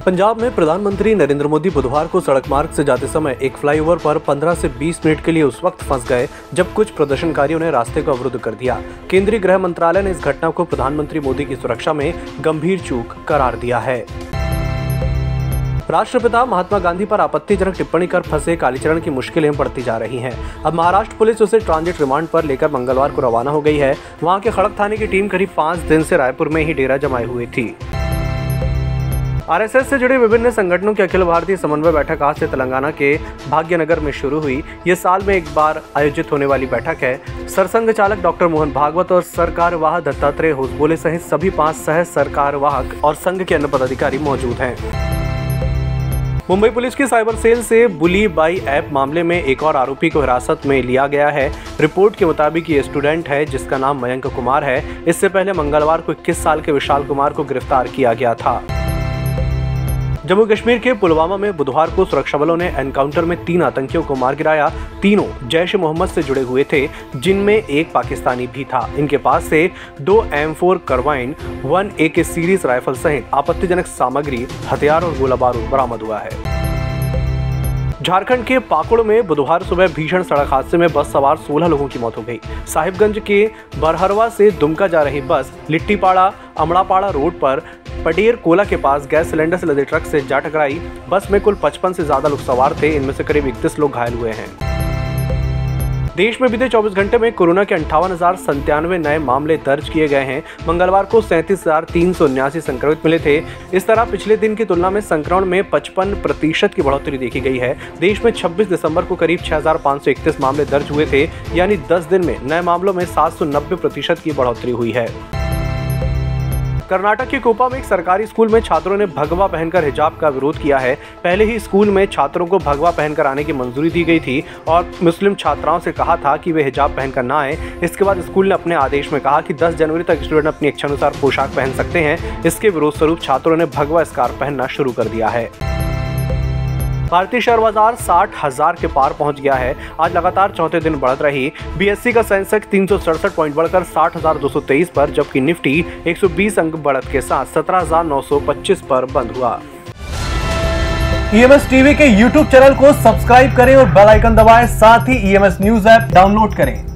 पंजाब में प्रधानमंत्री नरेंद्र मोदी बुधवार को सड़क मार्ग से जाते समय एक फ्लाईओवर पर 15 से 20 मिनट के लिए उस वक्त फंस गए, जब कुछ प्रदर्शनकारियों ने रास्ते को अवरुद्ध कर दिया। केंद्रीय गृह मंत्रालय ने इस घटना को प्रधानमंत्री मोदी की सुरक्षा में गंभीर चूक करार दिया है। राष्ट्रपिता महात्मा गांधी पर आपत्तिजनक टिप्पणी कर फंसे कालीचरण की मुश्किलें बढ़ती जा रही हैं। अब महाराष्ट्र पुलिस उसे ट्रांजिट रिमांड पर लेकर मंगलवार को रवाना हो गई है। वहाँ के खड़क थाने की टीम करीब पाँच दिन से रायपुर में ही डेरा जमाए हुई थी। आरएसएस से जुड़े विभिन्न संगठनों की अखिल भारतीय समन्वय बैठक आज से तेलंगाना के भाग्यनगर में शुरू हुई। ये साल में एक बार आयोजित होने वाली बैठक है। सरसंघ चालक डॉक्टर मोहन भागवत और सरकार सरकारवाह दत्तात्रेय होसबोले सहित सभी पाँच सह सरकारवाहक और संघ के अन्य पदाधिकारी मौजूद हैं। मुंबई पुलिस की साइबर सेल से बुली बाई ऐप मामले में एक और आरोपी को हिरासत में लिया गया है। रिपोर्ट के मुताबिक ये स्टूडेंट है, जिसका नाम मयंक कुमार है। इससे पहले मंगलवार को 21 साल के विशाल कुमार को गिरफ़्तार किया गया था। जम्मू कश्मीर के पुलवामा में बुधवार को सुरक्षा बलों ने एनकाउंटर में तीन आतंकियों को मार गिराया। तीनों जैश मोहम्मद से जुड़े हुए थे, जिनमें एक पाकिस्तानी भी था। इनके पास से दो M four carbine one A K series rifle सहित आपत्तिजनक सामग्री, हथियार और गोला बारूद बरामद हुआ है। झारखंड के पाकुड़ में बुधवार सुबह भीषण सड़क हादसे में बस सवार 16 लोगों की मौत हो गई। साहिबगंज के बरहरवा से दुमका जा रही बस, लिट्टीपाड़ा अमड़ापाड़ा रोड पर पटेर कोला के पास गैस सिलेंडर से लदे ट्रक से जा टकराई। बस में कुल 55 से ज़्यादा लोग सवार थे। इनमें से करीब इकतीस लोग घायल हुए हैं। देश में बीते 24 घंटे में कोरोना के अंठावन हज़ार संतानवे नए मामले दर्ज किए गए हैं। मंगलवार को सैंतीस हज़ार तीन सौ उन्यासी संक्रमित मिले थे। इस तरह पिछले दिन की तुलना में संक्रमण में 55 प्रतिशत की बढ़ोतरी देखी गई है। देश में 26 दिसंबर को करीब 6,531 मामले दर्ज हुए थे। यानी 10 दिन में नए मामलों में 790 प्रतिशत की बढ़ोतरी हुई है। कर्नाटक के कोपा में एक सरकारी स्कूल में छात्रों ने भगवा पहनकर हिजाब का विरोध किया है। पहले ही स्कूल में छात्रों को भगवा पहनकर आने की मंजूरी दी गई थी और मुस्लिम छात्राओं से कहा था कि वे हिजाब पहनकर ना आए। इसके बाद स्कूल ने अपने आदेश में कहा कि 10 जनवरी तक स्टूडेंट अपनी इच्छानुसार पोशाक पहन सकते हैं। इसके विरोध स्वरूप छात्रों ने भगवा स्कार्फ पहनना शुरू कर दिया है। भारतीय शेयर बाज़ार साठ हज़ार के पार पहुँच गया है। आज लगातार चौथे दिन बढ़त रही। बीएससी का सेंसेक्स तीन पॉइंट बढ़कर साठ पर, जबकि निफ्टी 120 अंक बढ़त के साथ सत्रह हज़ार नौ सौ पच्चीस पर बंद हुआ। ईएमएस टीवी के यूट्यूब चैनल को सब्सक्राइब करें और बेल आइकन दबाएँ। साथ ही ईएमएस न्यूज़ ऐप डाउनलोड करें।